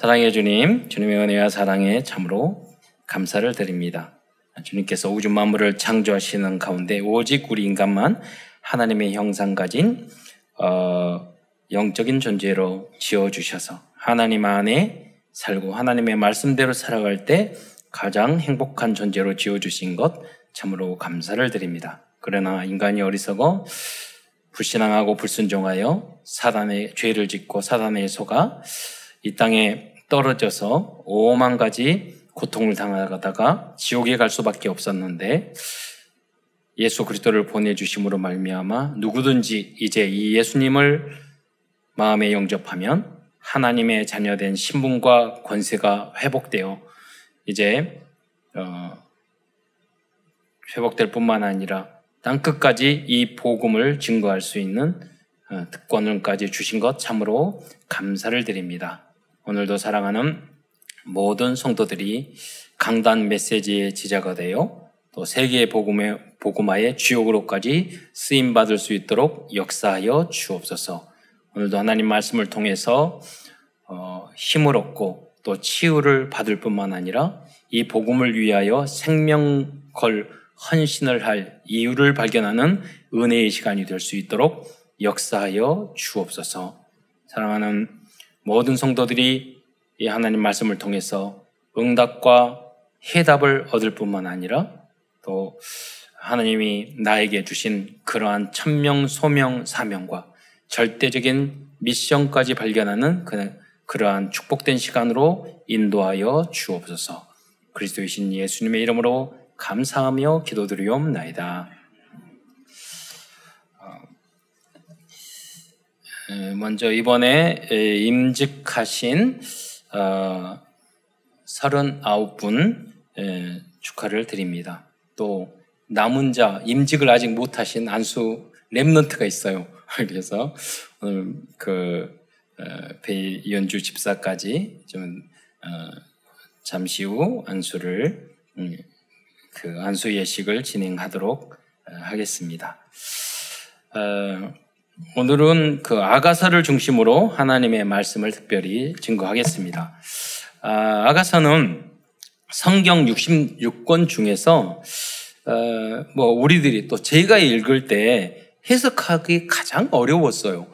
사랑해 주님, 주님의 은혜와 사랑에 참으로 감사를 드립니다. 주님께서 우주 만물을 창조하시는 가운데 오직 우리 인간만 하나님의 형상 가진 어, 영적인 존재로 지어 주셔서 하나님 안에 살고 하나님의 말씀대로 살아갈 때 가장 행복한 존재로 지어 주신 것 참으로 감사를 드립니다. 그러나 인간이 어리석어 불신앙하고 불순종하여 사단의 죄를 짓고 사단의 속아 이 땅에 떨어져서 오만 가지 고통을 당하다가 지옥에 갈 수밖에 없었는데 예수 그리스도를 보내 주심으로 말미암아 누구든지 이제 이 예수님을 마음에 영접하면 하나님의 자녀된 신분과 권세가 회복되어 이제 어, 회복될 뿐만 아니라 땅 끝까지 이 복음을 증거할 수 있는 어, 특권을까지 주신 것 참으로 감사를 드립니다. 오늘도 사랑하는 모든 성도들이 강단 메시지의 지자가 되어 또 세계의 복음의 복음화의 주역으로까지 쓰임 받을 수 있도록 역사하여 주옵소서. 오늘도 하나님 말씀을 통해서 어, 힘을 얻고 또 치유를 받을 뿐만 아니라 이 복음을 위하여 생명 걸 헌신을 할 이유를 발견하는 은혜의 시간이 될 수 있도록 역사하여 주옵소서. 사랑하는 모든 성도들이 이 하나님 말씀을 통해서 응답과 해답을 얻을 뿐만 아니라 또 하나님이 나에게 주신 그러한 천명, 소명, 사명과 절대적인 미션까지 발견하는 그러한 축복된 시간으로 인도하여 주옵소서. 그리스도이신 예수님의 이름으로 감사하며 기도드리옵나이다. 먼저 이번에 임직하신 39분 어, 축하를 드립니다. 또 남은 자 임직을 아직 못하신 안수 랩런트가 있어요. 그래서 오늘 그 어, 배연주 집사까지 좀 어, 잠시 후 안수를 음, 그 안수 예식을 진행하도록 하겠습니다. 오늘은 그 아가서를 중심으로 하나님의 말씀을 특별히 증거하겠습니다. 아, 가서는 성경 66권 중에서 어, 뭐 우리들이 또 제가 읽을 때 해석하기 가장 어려웠어요.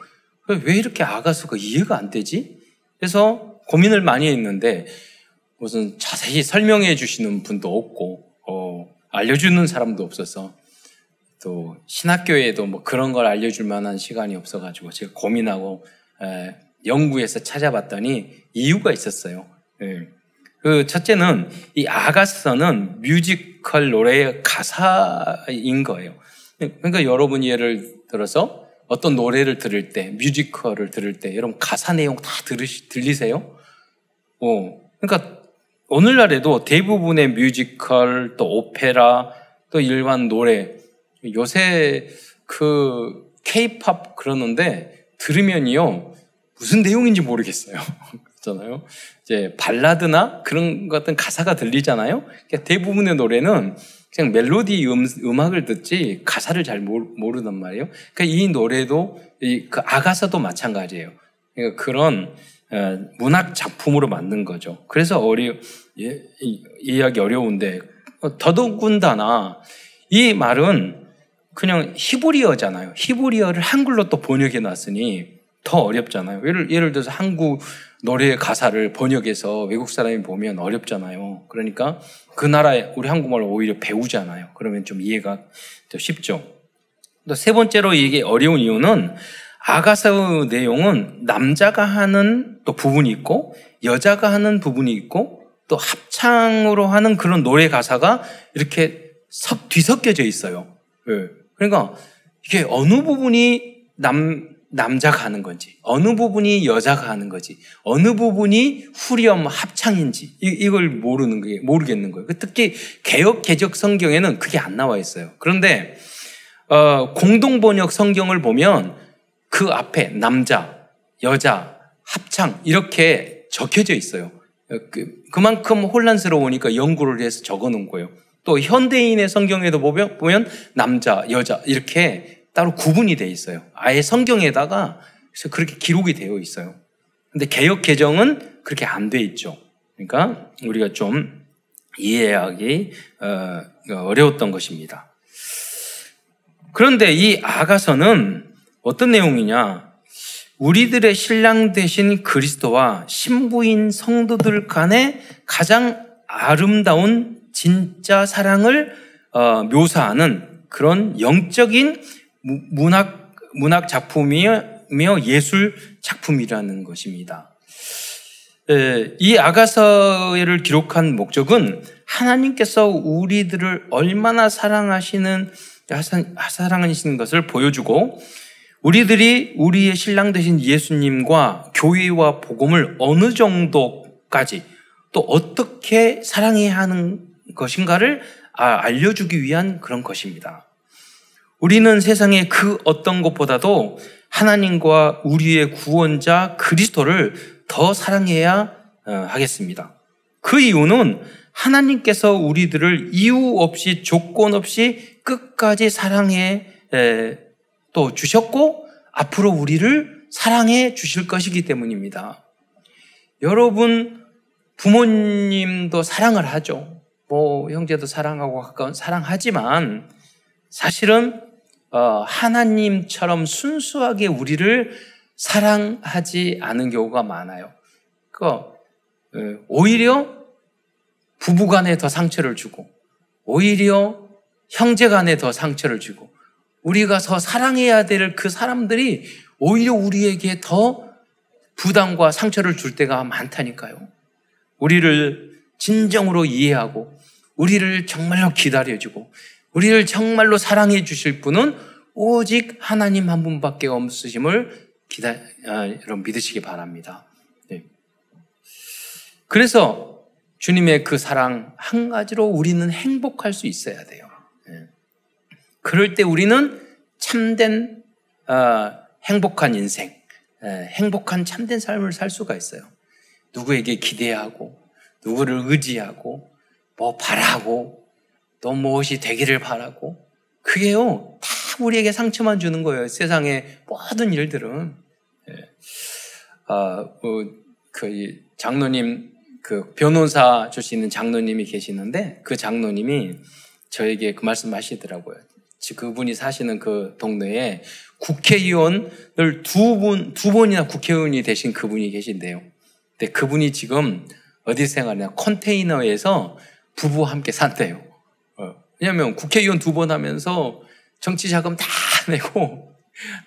왜 이렇게 아가서가 이해가 안 되지? 그래서 고민을 많이 했는데 무슨 자세히 설명해 주시는 분도 없고 어, 알려주는 사람도 없어서 또 신학교에도 뭐 그런 걸 알려줄 만한 시간이 없어가지고 제가 고민하고 에, 연구해서 찾아봤더니 이유가 있었어요. 예. 그 첫째는 이 아가서는 뮤지컬 노래의 가사인 거예요. 그러니까 여러분이 예를 들어서 어떤 노래를 들을 때, 뮤지컬을 들을 때, 여러분 가사 내용 다 들으시, 들리세요? 어, 그러니까 오늘날에도 대부분의 뮤지컬, 또 오페라, 또 일반 노래, 요새 그 케이팝 그러는데 들으면요 무슨 내용인지 모르겠어요. 그렇잖아요. 이제 발라드나 그런 같은 가사가 들리잖아요. 그러니까 대부분의 노래는 그냥 멜로디 음, 악을 듣지 가사를 잘 모르 단 말이에요. 그러니까 이 노래도 이 그 아가사도 마찬가지예요. 그러니까 그런 어, 문학 작품으로 만든 거죠. 그래서 어려 예, 이해하기 어려운데 어, 더더군다나 이 말은 그냥 히브리어잖아요. 히브리어를 한글로 또 번역해 놨으니 더 어렵잖아요. 예를, 예를 들어서 한국 노래 가사를 번역해서 외국 사람이 보면 어렵잖아요. 그러니까 그 나라에 우리 한국말을 오히려 배우잖아요. 그러면 좀 이해가 더 쉽죠. 또 세 번째로 이게 어려운 이유는 아가서 내용은 남자가 하는 또 부분이 있고 여자가 하는 부분이 있고 또 합창으로 하는 그런 노래 가사가 이렇게 섞, 뒤섞여져 있어요. 네. 그러니까 이게 어느 부분이 남, 남자가 하는 건지, 어느 부분이 여자가 하는 거지, 어느 부분이 후렴 합창인지, 이, 걸 모르는 게, 모르겠는 거예요. 특히 개혁, 개적 성경에는 그게 안 나와 있어요. 그런데, 어, 공동번역 성경을 보면 그 앞에 남자, 여자, 합창, 이렇게 적혀져 있어요. 그, 그만큼 혼란스러우니까 연구를 해서 적어 놓은 거예요. 또 현대인의 성경에도 보면, 남자, 여자 이렇게 따로 구분이 돼 있어요. 아예 성경에다가 그렇게 기록이 되어 있어요. 근데 개혁 개정은 그렇게 안 돼 있죠. 그러니까 우리가 좀 이해하기 어, 어려웠던 것입니다. 그런데 이 아가서는 어떤 내용이냐? 우리들의 신랑 대신 그리스도와 신부인 성도들 간의 가장 아름다운 진짜 사랑을 어, 묘사하는 그런 영적인 문학 문학 작품이며 예술 작품이라는 것입니다. 이 아가서를 기록한 목적은 하나님께서 우리들을 얼마나 사랑하시는 사랑하시는 것을 보여주고 우리들이 우리의 신랑 되신 예수님과 교회와 복음을 어느 정도까지 또 어떻게 사랑해야 하는 것인가를 아, 알려주기 위한 그런 것입니다. 우리는 세상의 그 어떤 것보다도 하나님과 우리의 구원자 그리스도를 더 사랑해야 어, 하겠습니다. 그 이유는 하나님께서 우리들을 이유 없이 조건 없이 끝까지 사랑해 또 주셨고 앞으로 우리를 사랑해 주실 것이기 때문입니다. 여러분 부모님도 사랑을 하죠. 뭐 형제도 사랑하고 가까운 사랑하지만 사실은 어, 하나님처럼 순수하게 우리를 사랑하지 않은 경우가 많아요. 그 오히려 부부간에 더 상처를 주고 오히려 형제간에 더 상처를 주고 우리가 더 사랑해야 될 그 사람들이 오히려 우리에게 더 부담과 상처를 줄 때가 많다니까요. 우리를 진정으로 이해하고 우리를 정말로 기다려주고 우리를 정말로 사랑해 주실 분은 오직 하나님 한 분밖에 없으심을 기다, 아, 여러분 믿으시기 바랍니다. 네. 그래서 주님의 그 사랑 한 가지로 우리는 행복할 수 있어야 돼요. 네. 그럴 때 우리는 참된 어, 행복한 인생, 네, 행복한 참된 삶을 살 수가 있어요. 누구에게 기대하고 누구를 의지하고 뭐 바라고 또 무엇이 되기를 바라고 그게요 다 우리에게 상처만 주는 거예요. 세상의 모든 일들은. 예. 아, 뭐, 그 장로님 그 변호사 출신 장로님이 계시는데 그 장로님이 저에게 그 말씀 하시더라고요. 그분이 사시는 그 동네에 국회의원을 두 분, 두 번이나 국회의원이 되신 그분이 계신데요. 근데 그분이 지금 어디 생활하냐? 컨테이너에서 부부와 함께 산대요. 어. 왜냐면 국회의원 두 번 하면서 정치 자금 다 내고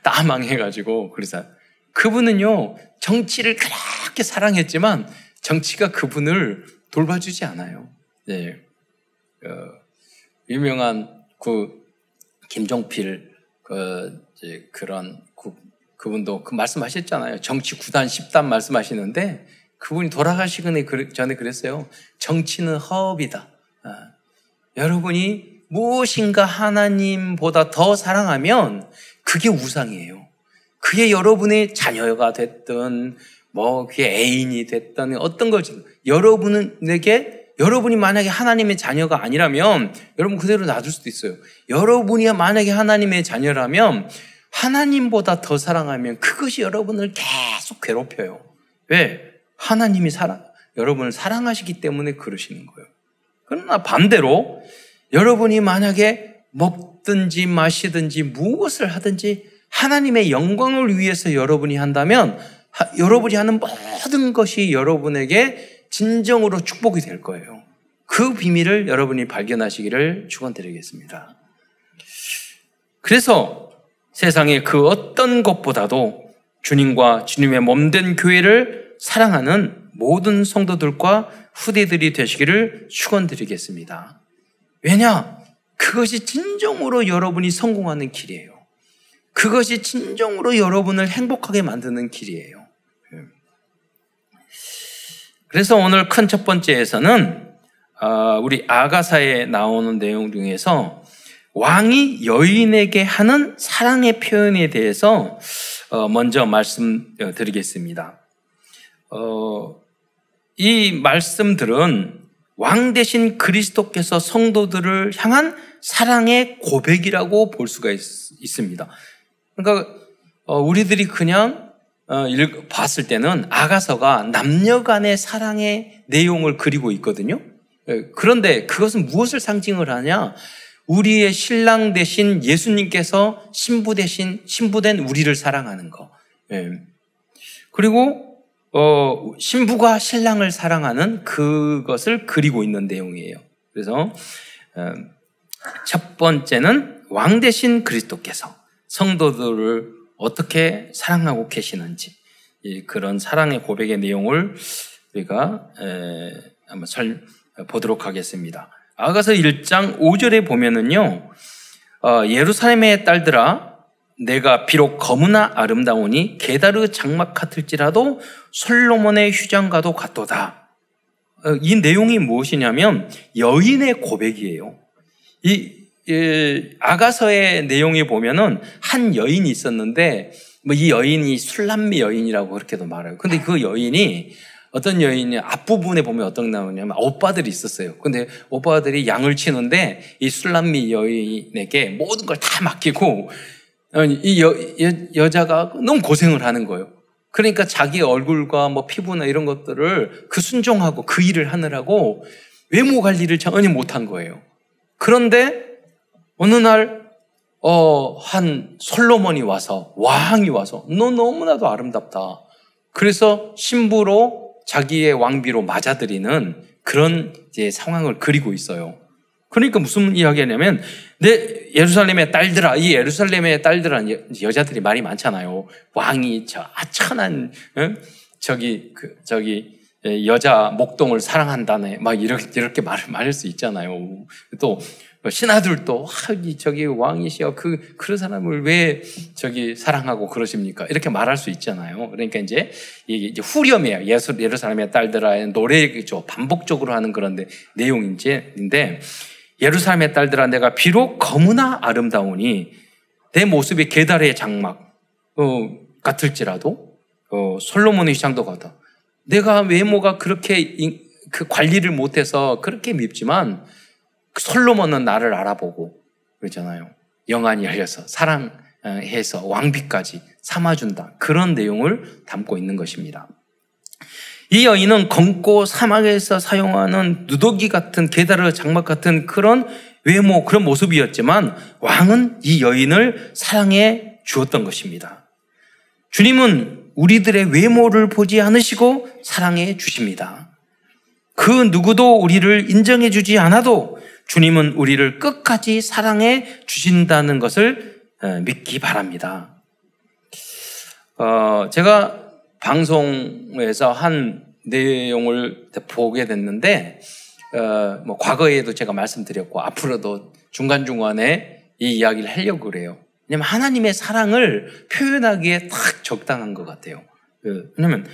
다 망해가지고 그래서 그분은요 정치를 그렇게 사랑했지만 정치가 그분을 돌봐주지 않아요. 네. 어, 유명한 그 김종필 그 그런 그, 그분도 그 말씀하셨잖아요. 정치 9단 10단 말씀하시는데 그분이 돌아가시기 전에 그랬어요. 정치는 허업이다. 아, 여러분이 무엇인가 하나님보다 더 사랑하면 그게 우상이에요. 그게 여러분의 자녀가 됐든 뭐 그게 애인이 됐든 어떤 거지 여러분에게 여러분이 만약에 하나님의 자녀가 아니라면 여러분 그대로 놔둘 수도 있어요. 여러분이 만약에 하나님의 자녀라면 하나님보다 더 사랑하면 그것이 여러분을 계속 괴롭혀요. 왜? 하나님이 사랑, 여러분을 사랑하시기 때문에 그러시는 거예요. 그러나 반대로 여러분이 만약에 먹든지 마시든지 무엇을 하든지 하나님의 영광을 위해서 여러분이 한다면 하, 여러분이 하는 모든 것이 여러분에게 진정으로 축복이 될 거예요. 그 비밀을 여러분이 발견하시기를 축원드리겠습니다. 그래서 세상의 그 어떤 것보다도 주님과 주님의 몸된 교회를 사랑하는 모든 성도들과 후대들이 되시기를 축원드리겠습니다. 왜냐? 그것이 진정으로 여러분이 성공하는 길이에요. 그것이 진정으로 여러분을 행복하게 만드는 길이에요. 그래서 오늘 큰 첫 번째에서는 어, 우리 아가사에 나오는 내용 중에서 왕이 여인에게 하는 사랑의 표현에 대해서 어, 먼저 말씀드리겠습니다. 어, 이 말씀들은 왕 대신 그리스도께서 성도들을 향한 사랑의 고백이라고 볼 수가 있, 습니다 그러니까 우리들이 그냥 어, 읽, 봤을 때는 아가서가 남녀 간의 사랑의 내용을 그리고 있거든요. 예, 그런데 그것은 무엇을 상징을 하냐? 우리의 신랑 대신 예수님께서 신부 대신 신부된 우리를 사랑하는 거. 예. 그리고 어, 신부가 신랑을 사랑하는 그것을 그리고 있는 내용이에요. 그래서 어, 첫 번째는 왕 대신 그리스도께서 성도들을 어떻게 사랑하고 계시는지 그런 사랑의 고백의 내용을 우리가 한번 설, 보도록 하겠습니다. 아가서 1장 5절에 보면은요, 어, 예루살렘의 딸들아, 내가 비록 거무나 아름다우니 게다르 장막 같을지라도 솔로몬의 휴장과도 같도다. 어, 이 내용이 무엇이냐면 여인의 고백이에요. 이, 이 아가서의 내용에 보면은 한 여인이 있었는데 뭐 이 여인이 술람미 여인이라고 그렇게도 말해요. 근데 그 여인이 어떤 여인이 앞부분에 보면 어떤 나오냐면 오빠들이 있었어요. 근데 오빠들이 양을 치는데 이 술람미 여인에게 모든 걸 다 맡기고 이 여, 여, 자가 너무 고생을 하는 거예요. 그러니까 자기 얼굴과 뭐 피부나 이런 것들을 그 순종하고 그 일을 하느라고 외모 관리를 전혀 못한 거예요. 그런데 어느 날, 어, 한 솔로몬이 와서, 왕이 와서, 너 너무나도 아름답다. 그래서 신부로 자기의 왕비로 맞아들이는 그런 이제 상황을 그리고 있어요. 그러니까 무슨 이야기냐면, 내 예루살렘의 딸들아, 이 예루살렘의 딸들아, 여자들이 말이 많잖아요. 왕이 저 아천한, 응? 저기, 그, 저기, 여자 목동을 사랑한다네. 막 이렇게, 이렇게 말, 말할 수 있잖아요. 또, 뭐 신하들도 아, 저기 왕이시여 그 그런 사람을 왜 저기 사랑하고 그러십니까? 이렇게 말할 수 있잖아요. 그러니까 이제 이게 후렴이에요. 예수 예루살렘의 딸들아 노래죠. 반복적으로 하는 그런데 내용인데 예루살렘의 딸들아 내가 비록 거무나 아름다우니 내 모습이 계달의 장막 어, 같을지라도 어, 솔로몬의 휘장도 같아. 내가 외모가 그렇게 그 관리를 못해서 그렇게 밉지만 솔로몬은 나를 알아보고 그러잖아요. 영안이 열려서 사랑해서 왕비까지 삼아준다. 그런 내용을 담고 있는 것입니다. 이 여인은 검고 사막에서 사용하는 누더기 같은 게다르 장막 같은 그런 외모, 그런 모습이었지만 왕은 이 여인을 사랑해 주었던 것입니다. 주님은 우리들의 외모를 보지 않으시고 사랑해 주십니다. 그 누구도 우리를 인정해 주지 않아도 주님은 우리를 끝까지 사랑해 주신다는 것을 어, 믿기 바랍니다. 어, 제가 방송에서 한 내용을 보게 됐는데, 어, 뭐 과거에도 제가 말씀드렸고, 앞으로도 중간중간에 이 이야기를 하려고 그래요. 왜냐면 하나님의 사랑을 표현하기에 딱 적당한 것 같아요. 그, 왜냐면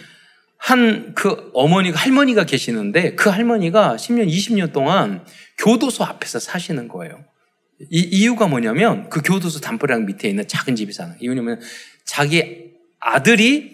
한 그 어머니가 할머니가 계시는데 그 할머니가 10년, 20년 동안 교도소 앞에서 사시는 거예요. 이 이유가 뭐냐면 그 교도소 담벼락 밑에 있는 작은 집에 사는. 이유냐면 자기 아들이 어,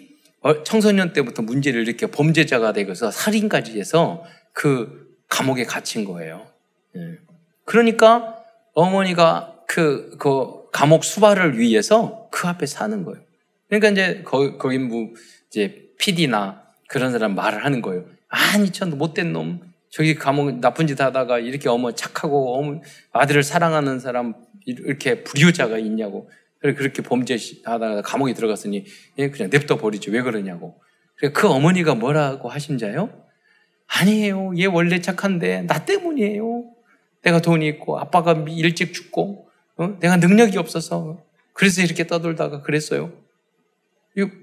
청소년 때부터 문제를 일으켜 범죄자가 되고서 살인까지 해서 그 감옥에 gat힌 거예요. 예. 그러니까 어머니가 그, 그 감옥 수발을 위해서 그 앞에 사는 거예요. 그러니까 이제 거, 거기 뭐 이제 PD나 그런 사람 말을 하는 거예요. 아니, 저 못된 놈. 저기 감옥 나쁜 짓 하다가 이렇게 어머 착하고 어머 아들을 사랑하는 사람 이렇게 불효자가 있냐고. 그래 그렇게 범죄하다가 감옥에 들어갔으니 그냥 냅둬 버리지 왜 그러냐고. 그 어머니가 뭐라고 하신 자요? 아니에요. 얘 원래 착한데 나 때문이에요. 내가 돈이 있고 아빠가 일찍 죽고 어? 내가 능력이 없어서 그래서 이렇게 떠돌다가 그랬어요.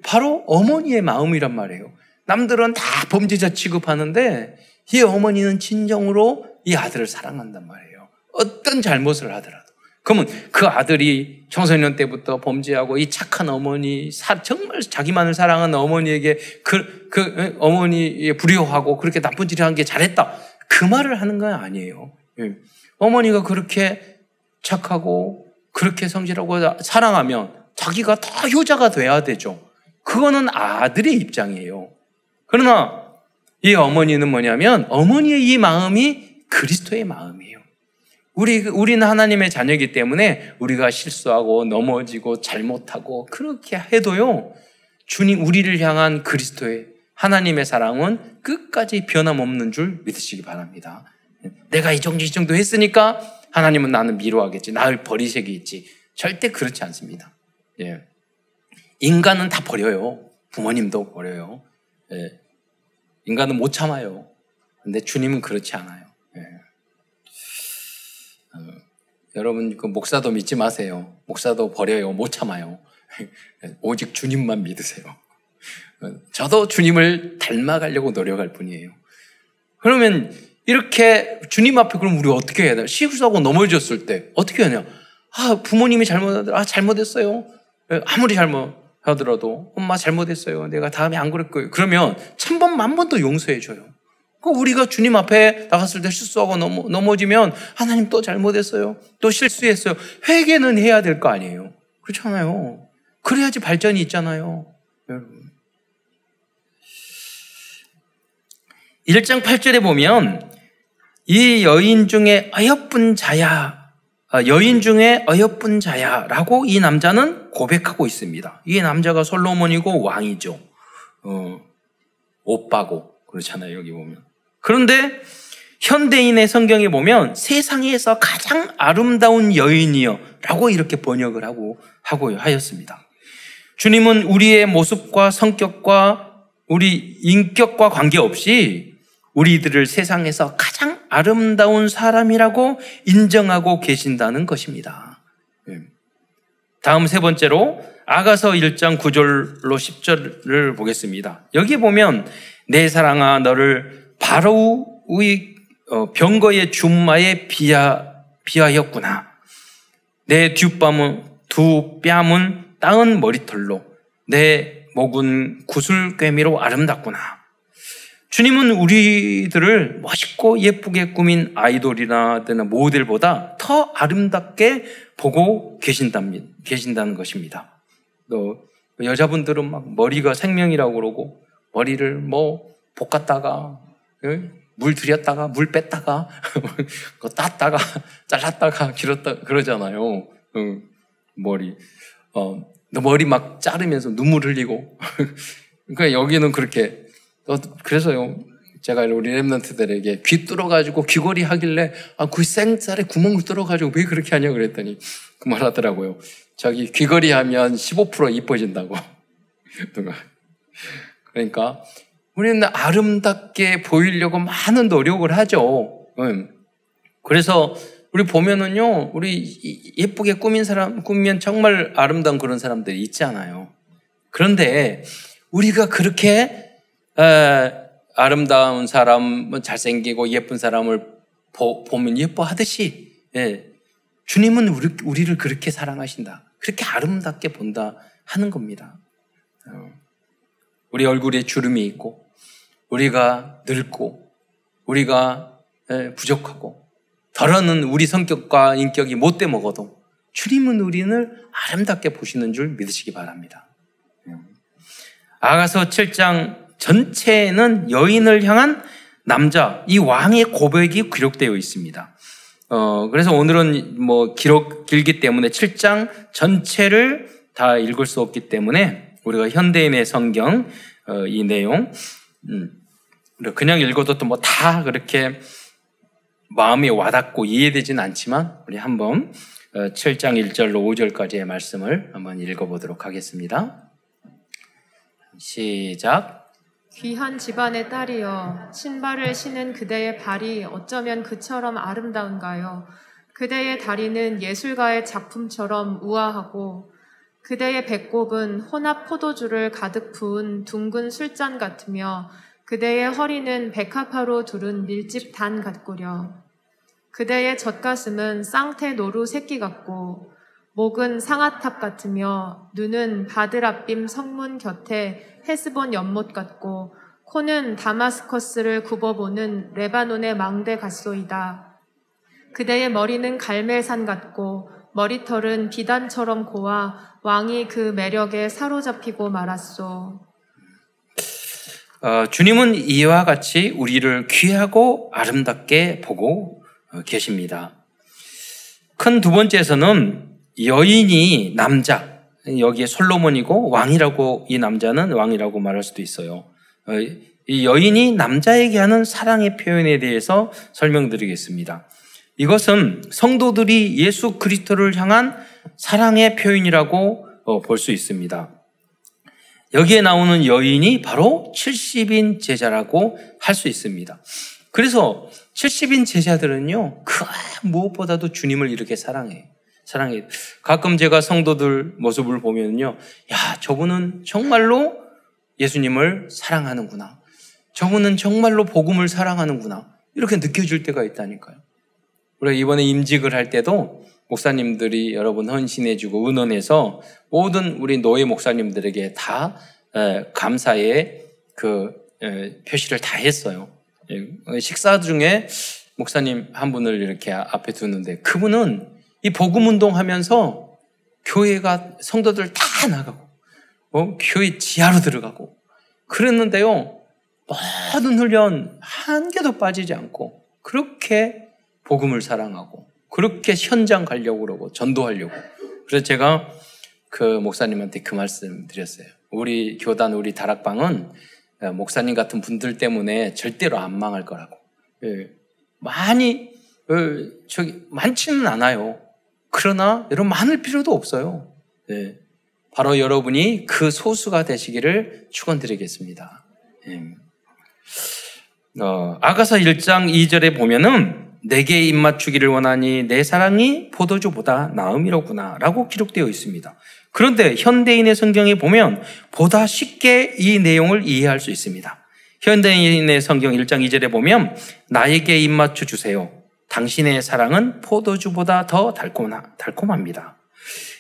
바로 어머니의 마음이란 말이에요. 남들은 다 범죄자 취급하는데 이 어머니는 진정으로 이 아들을 사랑한단 말이에요. 어떤 잘못을 하더라도. 그러면 그 아들이 청소년 때부터 범죄하고 이 착한 어머니, 정말 자기만을 사랑하는 어머니에게 그, 그 어머니에 불효하고 그렇게 나쁜 짓을 한 게 잘했다. 그 말을 하는 건 아니에요. 예. 어머니가 그렇게 착하고 그렇게 성실하고 사랑하면 자기가 다 효자가 돼야 되죠. 그거는 아들의 입장이에요. 그러나 이 어머니는 뭐냐면 어머니의 이 마음이 그리스도의 마음이에요. 우리, 우리는 하나님의 자녀이기 때문에 우리가 실수하고 넘어지고 잘못하고 그렇게 해도요, 주님 우리를 향한 그리스도의 하나님의 사랑은 끝까지 변함없는 줄 믿으시기 바랍니다. 내가 이 정도 이 정도 했으니까 하나님은 나는 미워하겠지. 나를 버리시겠지. 절대 그렇지 않습니다. 예. 인간은 다 버려요. 부모님도 버려요. 예. 인간은 못 참아요. 근데 주님은 그렇지 않아요. 여러분 그 목사도 믿지 마세요. 목사도 버려요. 못 참아요. 오직 주님만 믿으세요. 어, 저도 주님을 닮아가려고 노력할 뿐이에요. 그러면 이렇게 주님 앞에 그럼 우리 어떻게 해야 돼? 실수하고 넘어졌을 때 어떻게 하냐? 아 부모님이 잘못하더라. 아 잘못했어요. 예, 아무리 잘못하더라도 엄마 잘못했어요. 내가 다음에 안 그럴 거예요. 그러면 천 번 만 번 더 용서해 줘요. 그 우리가 주님 앞에 나갔을 때 실수하고 넘어, 넘어지면 하나님 또 잘못했어요. 또 실수했어요. 회개는 해야 될 거 아니에요. 그렇잖아요. 그래야지 발전이 있잖아요. 여러분. 1장 8절에 보면 이 여인 중에 어여쁜 자야, 아, 여인 중에 어여쁜 자야라고 이 남자는 고백하고 있습니다. 이 남자가 솔로몬이고 왕이죠. 어, 오빠고 그렇잖아요 여기 보면. 그런데 현대인의 성경에 보면 세상에서 가장 아름다운 여인이요 라고 이렇게 번역을 하고, 하고 하였습니다. 주님은 우리의 모습과 성격과 우리 인격과 관계없이 우리들을 세상에서 가장 아름다운 사람이라고 인정하고 계신다는 것입니다. 예. 다음 세 번째로 아가서 1장 9절로 10절을 보겠습니다. 여기 보면 내 사랑아 너를 바로의 어, 병거의 준마에 비하, 비하였구나. 내 뒷밤은 두 뺨은 따은 머리털로 내 목은 구슬꿰미로 아름답구나. 주님은 우리들을 멋있고 예쁘게 꾸민 아이돌이나 모델보다 더 아름답게 보고 계신답니다. 계신다는 것입니다. 또 여자분들은 막 머리가 생명이라고 그러고 머리를 뭐 볶았다가 물 들였다가 물 뺐다가 그 땄다가 잘랐다가 길었다 그러잖아요. 머리 어 머리 막 자르면서 눈물 흘리고 그러니까 여기는 그렇게 그래서요 제가 우리 랩런트들에게 귀 뚫어가지고 귀걸이 하길래 아그 생살에 구멍을 뚫어가지고 왜 그렇게 하냐 그랬더니 그 말 하더라고요. 저기 귀걸이 하면 15% 이뻐진다고. 그러니까 우리는 아름답게 보이려고 많은 노력을 하죠. 음. 그래서 우리 보면은요, 우리 예쁘게 꾸민 사람, 꾸미면 정말 아름다운 그런 사람들이 있잖아요. 그런데 우리가 그렇게 에, 아름다운 사람, 뭐 잘생기고 예쁜 사람을 보, 면 예뻐하듯이 예, 주님은 우리, 우리를 그렇게 사랑하신다. 그렇게 아름답게 본다 하는 겁니다. 어. 우리 얼굴에 주름이 있고, 우리가 늙고, 우리가 예, 부족하고, 더러는 우리 성격과 인격이 못돼 먹어도 주님은 우리를 아름답게 보시는 줄 믿으시기 바랍니다. 예. 아가서 7장 전체에는 여인을 향한 남자, 이 왕의 고백이 기록되어 있습니다. 어, 그래서 오늘은 뭐 기록 길기 때문에 7장 전체를 다 읽을 수 없기 때문에 우리가 현대인의 성경 어, 이 내용 음, 그냥 읽어도 또 뭐 다 그렇게 마음에 와닿고 이해되지는 않지만 우리 한번 7장 어, 1절로 5절까지의 말씀을 한번 읽어보도록 하겠습니다. 시작. 귀한 집안의 딸이여, 신발을 신은 그대의 발이 어쩌면 그처럼 아름다운가요? 그대의 다리는 예술가의 작품처럼 우아하고, 그대의 배꼽은 혼합 포도주를 가득 부은 둥근 술잔 같으며, 그대의 허리는 백합화로 두른 밀집 단 같구려. 그대의 젖가슴은 쌍태 노루 새끼 같고, 목은 상아탑 같으며 눈은 바드랍빔 성문 곁에 헤스본 연못 같고 코는 다마스커스를 굽어보는 레바논의 망대 같소이다. 그대의 머리는 갈멜산 같고 머리털은 비단처럼 고와 왕이 그 매력에 사로잡히고 말았소. 어, 주님은 이와 같이 우리를 귀하고 아름답게 보고 어, 계십니다. 큰 두 번째에서는 여인이 남자, 여기에 솔로몬이고 왕이라고 이 남자는 왕이라고 말할 수도 있어요. 어, 이 여인이 남자에게 하는 사랑의 표현에 대해서 설명드리겠습니다. 이것은 성도들이 예수 그리스도를 향한 사랑의 표현이라고 어, 볼수 있습니다. 여기에 나오는 여인이 바로 70인 제자라고 할 수 있습니다. 그래서 70인 제자들은요, 그 무엇보다도 주님을 이렇게 사랑해. 사랑해. 가끔 제가 성도들 모습을 보면요, 야, 저분은 정말로 예수님을 사랑하는구나. 저분은 정말로 복음을 사랑하는구나. 이렇게 느껴질 때가 있다니까요. 우리가 이번에 임직을 할 때도 목사님들이 여러분 헌신해주고 의논해서 모든 우리 노예 목사님들에게 다 감사의 그 표시를 다 했어요. 예, 식사 중에 목사님 한 분을 이렇게 앞에 두는데 그분은 이 복음 운동하면서 교회가 성도들 다 나가고 어? 교회 지하로 들어가고 그랬는데요 모든 훈련 한 개도 빠지지 않고 그렇게 복음을 사랑하고 그렇게 현장 가려고 그러고 전도하려고 그래서 제가 그 목사님한테 그 말씀 드렸어요. 우리 교단 우리 다락방은 목사님 같은 분들 때문에 절대로 안 망할 거라고. 예. 많이 어, 저기 많지는 않아요. 그러나 여러분 많을 필요도 없어요. 예. 바로 여러분이 그 소수가 되시기를 축원드리겠습니다. 예. 어, 아가서 1장 2절에 보면은 내게 입맞추기를 원하니 내 사랑이 포도주보다 나음이로구나 라고 기록되어 있습니다. 그런데 현대인의 성경에 보면 보다 쉽게 이 내용을 이해할 수 있습니다. 현대인의 성경 1장 2절에 보면 나에게 입맞춰 주세요. 당신의 사랑은 포도주보다 더 달콤하, 달콤합니다.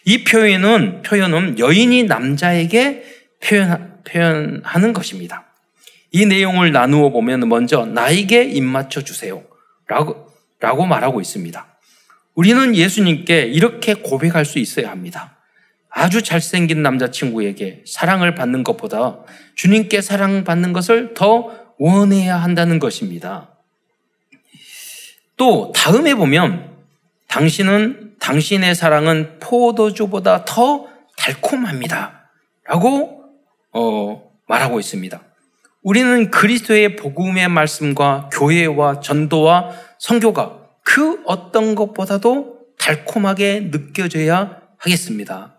이 표현은, 표현은 여인이 남자에게 표현, 표현하는 것입니다. 이 내용을 나누어 보면 먼저 나에게 입맞춰 주세요. 라고, 라고 말하고 있습니다. 우리는 예수님께 이렇게 고백할 수 있어야 합니다. 아주 잘생긴 남자친구에게 사랑을 받는 것보다 주님께 사랑받는 것을 더 원해야 한다는 것입니다. 또 다음에 보면 당신은 당신의 사랑은 포도주보다 더 달콤합니다. 라고 어, 말하고 있습니다. 우리는 그리스도의 복음의 말씀과 교회와 전도와 성교가 그 어떤 것보다도 달콤하게 느껴져야 하겠습니다.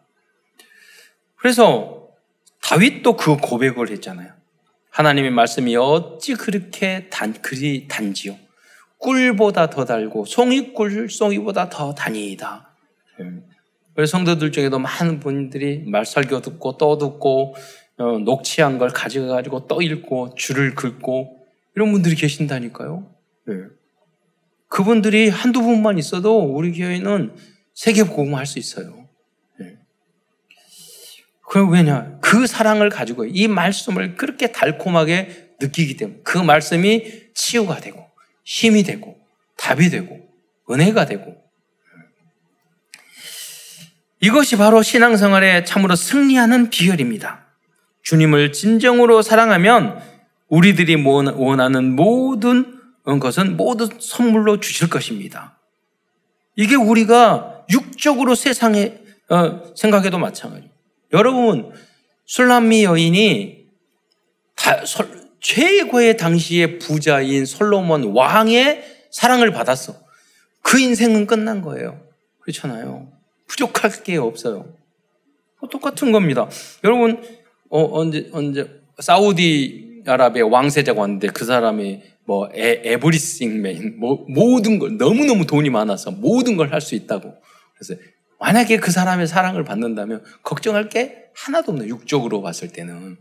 그래서 다윗도 그 고백을 했잖아요. 하나님의 말씀이 어찌 그렇게 단, 그리 단지요. 꿀보다 더 달고 송이꿀 송이보다 더 단이다. 그래서 성도들 중에도 많은 분들이 말 설교 듣고 또 듣고 어, 녹취한 걸 가져가지고 또 읽고 줄을 긋고 이런 분들이 계신다니까요. 네. 그분들이 한두 분만 있어도 우리 교회는 세계 복음할 수 있어요. 네. 그 왜냐? 그 사랑을 가지고 이 말씀을 그렇게 달콤하게 느끼기 때문에 그 말씀이 치유가 되고 힘이 되고 답이 되고 은혜가 되고 이것이 바로 신앙생활에 참으로 승리하는 비결입니다. 주님을 진정으로 사랑하면 우리들이 원하는 모든 것은 모두 선물로 주실 것입니다. 이게 우리가 육적으로 세상에 어, 생각해도 마찬가지. 여러분 술람미 여인이 다, 설, 최고의 당시의 부자인 솔로몬 왕의 사랑을 받았어. 그 인생은 끝난 거예요. 그렇잖아요. 부족할 게 없어요. 똑같은 겁니다. 여러분 어, 언제, 언제, 사우디 아라비아 왕세자가 왔는데 그 사람이 뭐 에, 에브리싱 메인, 뭐, 모든 걸, 너무너무 돈이 많아서 모든 걸 할 수 있다고. 그래서 만약에 그 사람의 사랑을 받는다면 걱정할 게 하나도 없네, 육적으로 봤을 때는.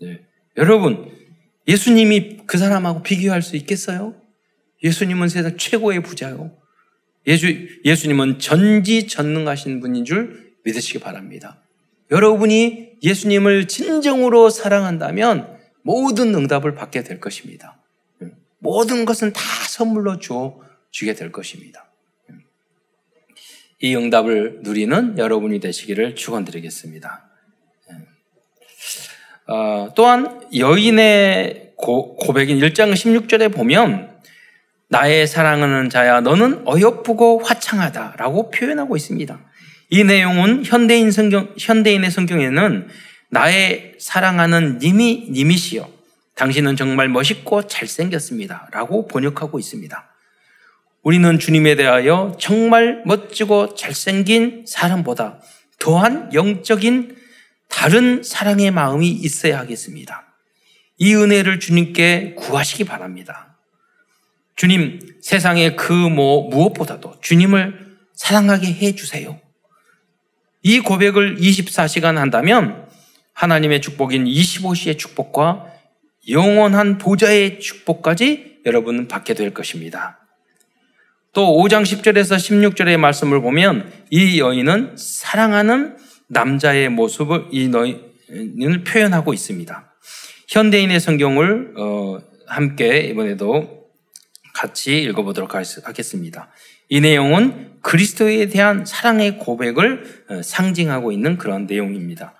네. 여러분, 예수님이 그 사람하고 비교할 수 있겠어요? 예수님은 세상 최고의 부자요. 예수, 예수님은 전지전능하신 분인 줄 믿으시기 바랍니다. 여러분이 예수님을 진정으로 사랑한다면 모든 응답을 받게 될 것입니다. 모든 것은 다 선물로 주, 주게 될 것입니다. 이 응답을 누리는 여러분이 되시기를 축원드리겠습니다. 어, 또한 여인의 고, 고백인 1장 16절에 보면 나의 사랑하는 자야 너는 어여쁘고 화창하다라고 표현하고 있습니다. 이 내용은 현대인 성경, 현대인의 성경에는 나의 사랑하는 님이 님이시여. 당신은 정말 멋있고 잘생겼습니다. 라고 번역하고 있습니다. 우리는 주님에 대하여 정말 멋지고 잘생긴 사람보다 더한 영적인 다른 사랑의 마음이 있어야 하겠습니다. 이 은혜를 주님께 구하시기 바랍니다. 주님, 세상의 그 뭐, 무엇보다도 주님을 사랑하게 해 주세요. 이 고백을 24시간 한다면 하나님의 축복인 25시의 축복과 영원한 보좌의 축복까지 여러분은 받게 될 것입니다. 또 5장 10절에서 16절의 말씀을 보면 이 여인은 사랑하는 남자의 모습을 이 여인을 표현하고 있습니다. 현대인의 성경을 어, 함께 이번에도 같이 읽어보도록 하겠습니다. 이 내용은 그리스도에 대한 사랑의 고백을 어, 상징하고 있는 그런 내용입니다.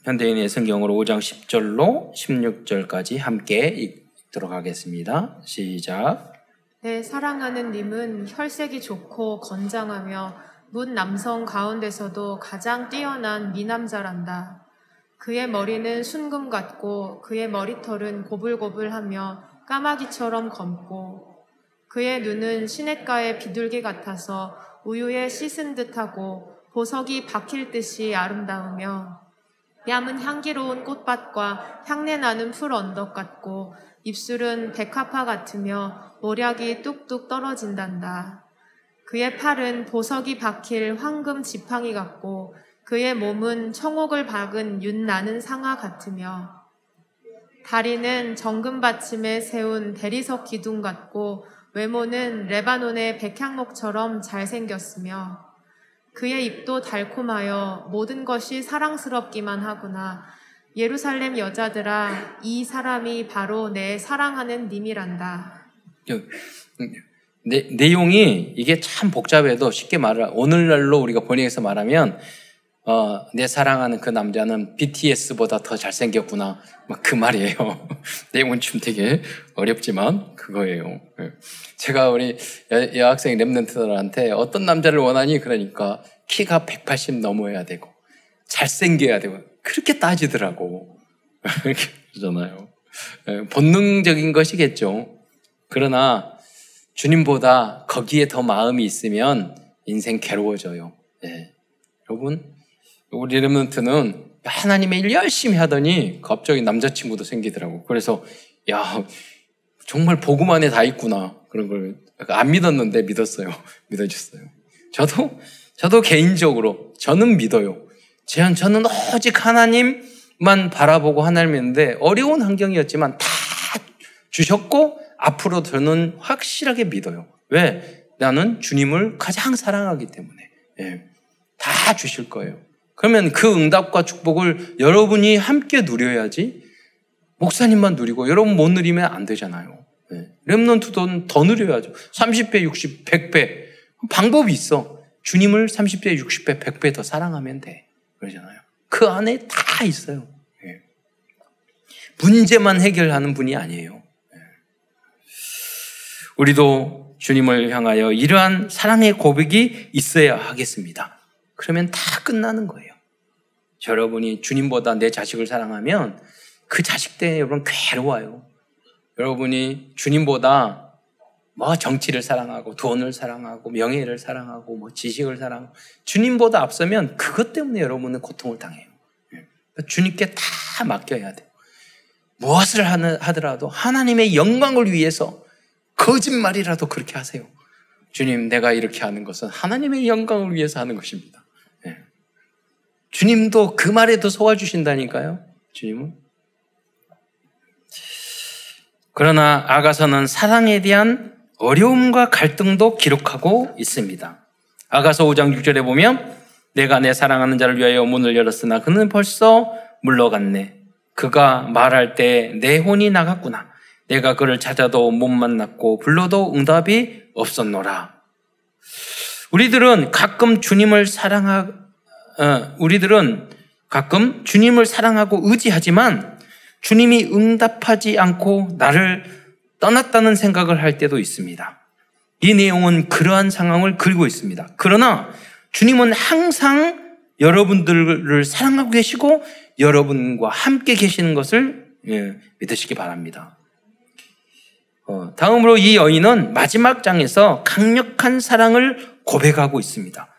어, 현대인의 성경으로 5장 10절로 16절까지 함께 읽도록 하겠습니다. 시작. 내 사랑하는 님은 혈색이 좋고 건장하며 문 남성 가운데서도 가장 뛰어난 미남자란다. 그의 머리는 순금 같고 그의 머리털은 고불고불하며 까마귀처럼 검고 그의 눈은 시냇가의 비둘기 같아서 우유에 씻은 듯하고 보석이 박힐 듯이 아름다우며 뺨은 향기로운 꽃밭과 향내 나는 풀 언덕 같고 입술은 백합화 같으며 모략이 뚝뚝 떨어진단다. 그의 팔은 보석이 박힐 황금 지팡이 같고 그의 몸은 청옥을 박은 윤 나는 상아 같으며 다리는 정금 받침에 세운 대리석 기둥 같고 외모는 레바논의 백향목처럼 잘생겼으며 그의 입도 달콤하여 모든 것이 사랑스럽기만 하구나. 예루살렘 여자들아, 이 사람이 바로 내 사랑하는 님이란다. 내, 내용이 이게 참 복잡해도 쉽게 말을 오늘날로 우리가 번역해서 말하면 어, 내 사랑하는 그 남자는 BTS보다 더 잘생겼구나. 막 그 말이에요. 내용은 좀 되게 어렵지만 그거예요. 예. 제가 우리 여, 여학생 랩런트들한테 어떤 남자를 원하니? 그러니까 키가 180 넘어야 되고 잘생겨야 되고 그렇게 따지더라고. 그렇게 그러잖아요. 예, 본능적인 것이겠죠. 그러나 주님보다 거기에 더 마음이 있으면 인생 괴로워져요. 네. 여러분, 우리 레몬트는 하나님의 일 열심히 하더니 갑자기 남자친구도 생기더라고. 그래서 야 정말 복음 안에 다 있구나 그런 걸 안 믿었는데 믿었어요. 믿어졌어요. 저도 저도 개인적으로 저는 믿어요. 제한 저는 오직 하나님만 바라보고 하나님 믿는데 어려운 환경이었지만 다 주셨고 앞으로 저는 확실하게 믿어요. 왜? 나는 주님을 가장 사랑하기 때문에. 예. 다 주실 거예요. 그러면 그 응답과 축복을 여러분이 함께 누려야지 목사님만 누리고 여러분 못 누리면 안 되잖아요. 네. 랩런트도 더 누려야죠. 30배, 60, 100배. 방법이 있어. 주님을 30배, 60배, 100배 더 사랑하면 돼. 그러잖아요. 그 안에 다 있어요. 네. 문제만 해결하는 분이 아니에요. 네. 우리도 주님을 향하여 이러한 사랑의 고백이 있어야 하겠습니다. 그러면 다 끝나는 거예요. 여러분이 주님보다 내 자식을 사랑하면 그 자식 때문에 여러분 괴로워요. 여러분이 주님보다 뭐 정치를 사랑하고 돈을 사랑하고 명예를 사랑하고 뭐 지식을 사랑하고 주님보다 앞서면 그것 때문에 여러분은 고통을 당해요. 그러니까 주님께 다 맡겨야 돼요. 무엇을 하더라도 하나님의 영광을 위해서 거짓말이라도 그렇게 하세요. 주님, 내가 이렇게 하는 것은 하나님의 영광을 위해서 하는 것입니다. 주님도 그 말에도 속아주신다니까요. 주님은. 그러나 아가서는 사랑에 대한 어려움과 갈등도 기록하고 있습니다. 아가서 5장 6절에 보면 내가 내 사랑하는 자를 위하여 문을 열었으나 그는 벌써 물러갔네. 그가 말할 때 내 혼이 나갔구나. 내가 그를 찾아도 못 만났고 불러도 응답이 없었노라. 우리들은 가끔 주님을 사랑하, 어, 우리들은 가끔 주님을 사랑하고 의지하지만 주님이 응답하지 않고 나를 떠났다는 생각을 할 때도 있습니다. 이 내용은 그러한 상황을 그리고 있습니다. 그러나 주님은 항상 여러분들을 사랑하고 계시고 여러분과 함께 계시는 것을 예, 믿으시기 바랍니다. 어, 다음으로 이 여인은 마지막 장에서 강력한 사랑을 고백하고 있습니다.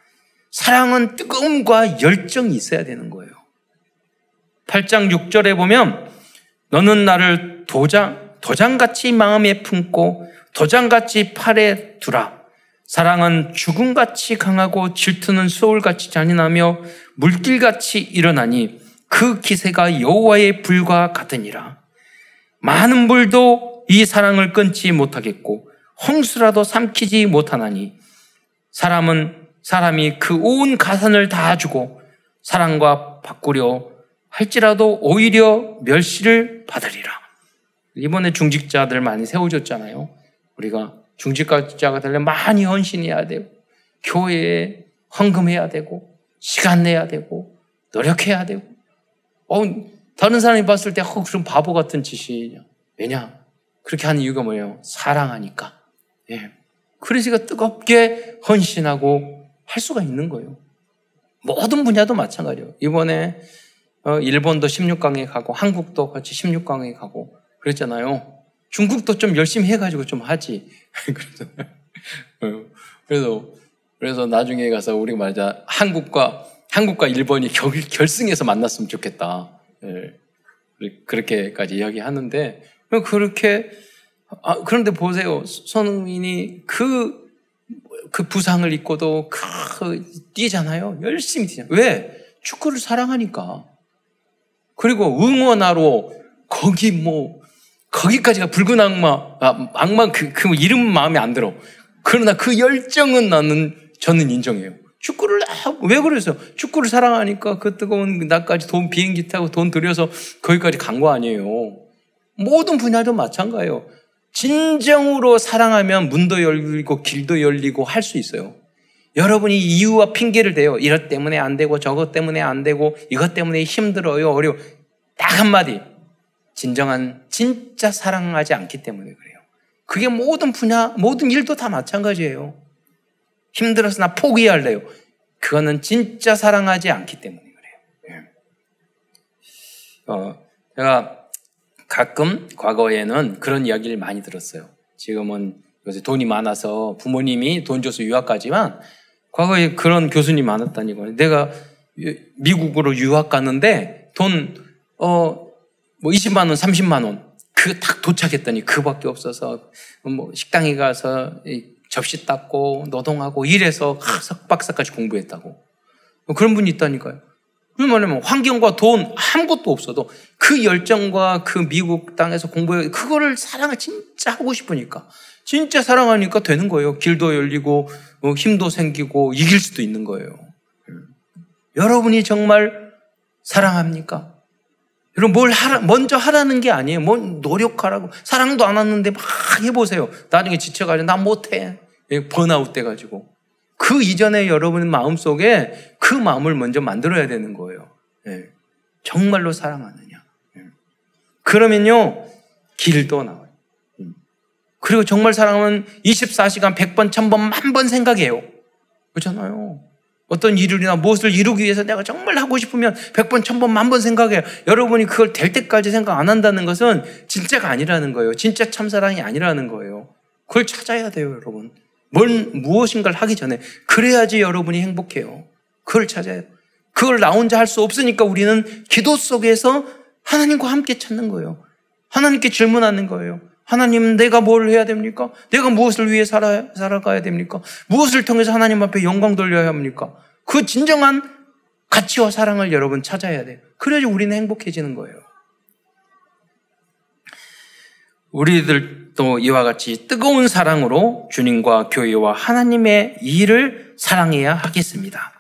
사랑은 뜨거움과 열정이 있어야 되는 거예요. 8장 6절에 보면 너는 나를 도장, 도장같이 마음에 품고 도장같이 팔에 두라. 사랑은 죽음같이 강하고 질투는 소울같이 잔인하며 물길같이 일어나니 그 기세가 여호와의 불과 같으니라. 많은 불도 이 사랑을 끊지 못하겠고 홍수라도 삼키지 못하나니 사람은 사람이 그 온 가산을 다 주고 사랑과 바꾸려 할지라도 오히려 멸시를 받으리라. 이번에 중직자들 많이 세워줬잖아요. 우리가 중직자가 되려면 많이 헌신해야 되고, 교회에 헌금해야 되고, 시간 내야 되고, 노력해야 되고. 어, 다른 사람이 봤을 때, 어, 그럼 바보 같은 짓이냐. 왜냐? 그렇게 하는 이유가 뭐예요? 사랑하니까. 예. 그래서 뜨겁게 헌신하고 할 수가 있는 거예요. 모든 분야도 마찬가지예요. 이번에 어, 일본도 16강에 가고 한국도 같이 16강에 가고 그랬잖아요. 중국도 좀 열심히 해가지고 좀 하지. 어, 그래서 그래서 나중에 가서 우리 말자 한국과 한국과 일본이 결, 결승에서 만났으면 좋겠다. 예, 그렇게까지 이야기하는데 그렇게 아, 그런데 보세요, 손흥민이 그, 그 부상을 입고도 그 뛰잖아요. 열심히 뛰잖아요. 왜? 축구를 사랑하니까. 그리고 응원하러 거기 뭐 거기까지가 붉은 악마, 아, 악마 그, 그 이름 마음에 안 들어. 그러나 그 열정은 나는 저는 인정해요. 축구를 아, 왜 그랬어요? 축구를 사랑하니까 그 뜨거운 나까지 돈 비행기 타고 돈 들여서 거기까지 간 거 아니에요. 모든 분야도 마찬가지예요. 진정으로 사랑하면 문도 열리고 길도 열리고 할 수 있어요. 여러분이 이유와 핑계를 대요. 이것 때문에 안 되고 저것 때문에 안 되고 이것 때문에 힘들어요. 어려워. 딱 한마디. 진정한 진짜 사랑하지 않기 때문에 그래요. 그게 모든 분야, 모든 일도 다 마찬가지예요. 힘들어서 나 포기할래요. 그거는 진짜 사랑하지 않기 때문에 그래요. 예. 어, 제가 가끔 과거에는 그런 이야기를 많이 들었어요. 지금은 요새 돈이 많아서 부모님이 돈 줘서 유학 가지만 과거에 그런 교수님 많았다니 거예요. 내가 미국으로 유학 갔는데 돈, 어, 뭐 20만 원, 30만 원. 그 딱 도착했더니 그밖에 없어서 뭐 식당에 가서 접시 닦고 노동하고 일해서 석박사까지 공부했다고. 뭐 그런 분이 있다니까요. 그 뭐냐면 환경과 돈 아무것도 없어도 그 열정과 그 미국 땅에서 공부해 그거를 사랑을 진짜 하고 싶으니까 진짜 사랑하니까 되는 거예요. 길도 열리고 뭐 힘도 생기고 이길 수도 있는 거예요. 여러분이 정말 사랑합니까? 여러분 뭘 하라, 먼저 하라는 게 아니에요. 뭐 노력하라고. 사랑도 안 왔는데 막 해보세요. 나중에 지쳐가지고 나 못해. 예, 번아웃 돼가지고. 그 이전에 여러분 마음속에 그 마음을 먼저 만들어야 되는 거예요. 예. 정말로 사랑하느냐. 예. 그러면요, 길도 나와요. 음. 그리고 정말 사랑하면 24시간 100번, 1000번, 만번 생각해요. 그렇잖아요. 어떤 일이나 무엇을 이루기 위해서 내가 정말 하고 싶으면 100번, 1000번, 만번 생각해요. 여러분이 그걸 될 때까지 생각 안 한다는 것은 진짜가 아니라는 거예요. 진짜 참사랑이 아니라는 거예요. 그걸 찾아야 돼요, 여러분. 뭘, 무엇인가를 하기 전에. 그래야지 여러분이 행복해요. 그걸 찾아요. 그걸 나 혼자 할 수 없으니까 우리는 기도 속에서 하나님과 함께 찾는 거예요. 하나님께 질문하는 거예요. 하나님, 내가 뭘 해야 됩니까? 내가 무엇을 위해 살아, 살아가야 됩니까? 무엇을 통해서 하나님 앞에 영광 돌려야 합니까? 그 진정한 가치와 사랑을 여러분 찾아야 돼요. 그래야지 우리는 행복해지는 거예요. 우리들 도 이와 같이 뜨거운 사랑으로 주님과 교회와 하나님의 일을 사랑해야 하겠습니다.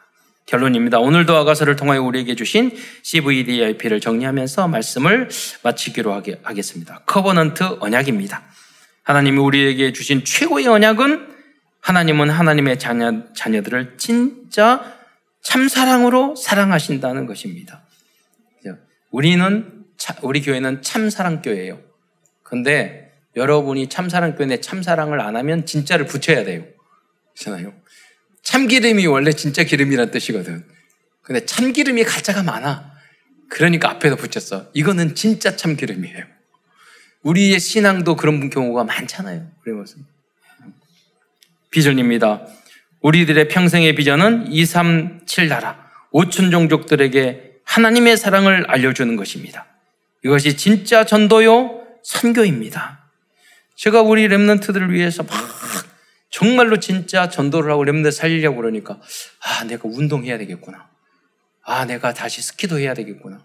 결론입니다. 오늘도 아가서를 통하여 우리에게 주신 CVDIP를 정리하면서 말씀을 마치기로 하겠습니다. Covenant 언약입니다. 하나님이 우리에게 주신 최고의 언약은 하나님은 하나님의 자녀, 자녀들을 진짜 참사랑으로 사랑하신다는 것입니다. 우리는, 우리 교회는 참사랑교회예요. 근데 여러분이 참사랑교회 내 참사랑을 안 하면 진짜를 붙여야 돼요. 그렇잖아요. 참기름이 원래 진짜 기름이란 뜻이거든. 근데 참기름이 가짜가 많아. 그러니까 앞에다 붙였어. 이거는 진짜 참기름이에요. 우리의 신앙도 그런 경우가 많잖아요. 그래서 비전입니다. 우리들의 평생의 비전은 2, 3, 7 나라, 5천 종족들에게 하나님의 사랑을 알려주는 것입니다. 이것이 진짜 전도요, 선교입니다. 제가 우리 랩런트들을 위해서 막 정말로 진짜 전도를 하고 랩런트 살리려고 그러니까 아, 내가 운동해야 되겠구나. 아, 내가 다시 스키도 해야 되겠구나.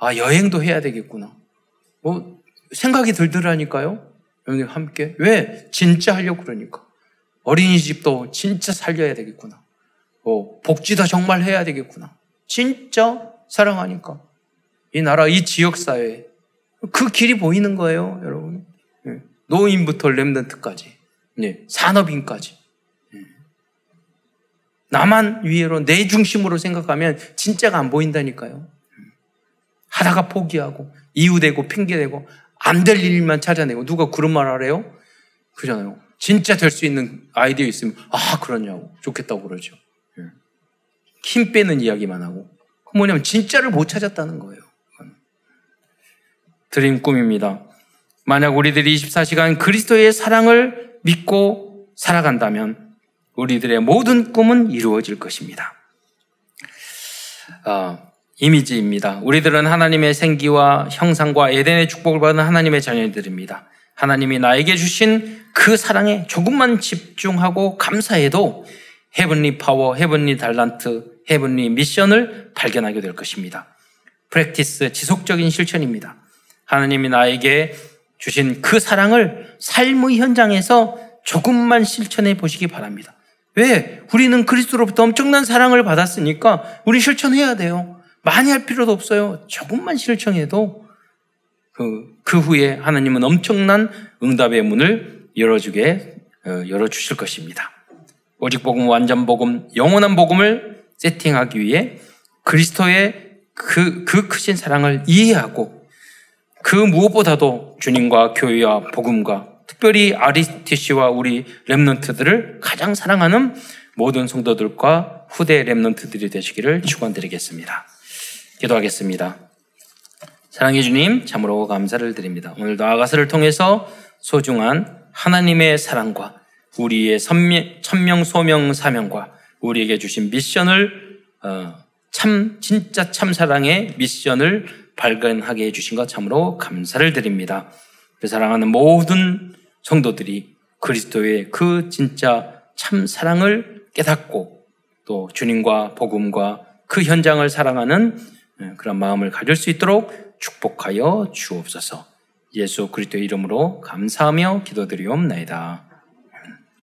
아, 여행도 해야 되겠구나. 뭐, 생각이 들더라니까요. 여러분 함께. 왜? 진짜 하려고 그러니까. 어린이집도 진짜 살려야 되겠구나. 뭐, 복지도 정말 해야 되겠구나. 진짜 사랑하니까. 이 나라, 이 지역 사회. 그 길이 보이는 거예요, 여러분. 예. 노인부터 랩런트까지. 네, 산업인까지. 예. 나만 위로 내 중심으로 생각하면 진짜가 안 보인다니까요. 하다가 포기하고 이유되고 핑계대고 안 될 일만 찾아내고 누가 그런 말 하래요? 그잖아요. 진짜 될 수 있는 아이디어 있으면 아 그러냐고 좋겠다고 그러죠. 예. 힘 빼는 이야기만 하고 그 뭐냐면 진짜를 못 찾았다는 거예요. 드림 꿈입니다. 만약 우리들이 24시간 그리스도의 사랑을 믿고 살아간다면 우리들의 모든 꿈은 이루어질 것입니다. 어, 이미지입니다. 우리들은 하나님의 생기와 형상과 에덴의 축복을 받은 하나님의 자녀들입니다. 하나님이 나에게 주신 그 사랑에 조금만 집중하고 감사해도 Heavenly power, heavenly 달란트, heavenly mission을 발견하게 될 것입니다. Practice 지속적인 실천입니다. 하나님이 나에게 주신 그 사랑을 삶의 현장에서 조금만 실천해 보시기 바랍니다. 왜? 우리는 그리스도로부터 엄청난 사랑을 받았으니까 우리 실천해야 돼요. 많이 할 필요도 없어요. 조금만 실천해도 그, 그 후에 하나님은 엄청난 응답의 문을 열어주게, 어, 열어주실 것입니다. 오직 복음, 완전 복음, 영원한 복음을 세팅하기 위해 그리스도의 그, 그 크신 사랑을 이해하고 그 무엇보다도 주님과 교회와 복음과 특별히 아리스티시와 우리 랩런트들을 가장 사랑하는 모든 성도들과 후대 랩런트들이 되시기를 축원드리겠습니다. 기도하겠습니다. 사랑해 주님, 참으로 감사를 드립니다. 오늘도 아가서를 통해서 소중한 하나님의 사랑과 우리의 천명, 소명, 사명과 우리에게 주신 미션을 어, 참 진짜 참 사랑의 미션을 발견하게 해주신 것 참으로 감사를 드립니다. 그 사랑하는 모든 성도들이 그리스도의 그 진짜 참 사랑을 깨닫고 또 주님과 복음과 그 현장을 사랑하는 예, 그런 마음을 가질 수 있도록 축복하여 주옵소서. 예수 그리스도의 이름으로 감사하며 기도드리옵나이다.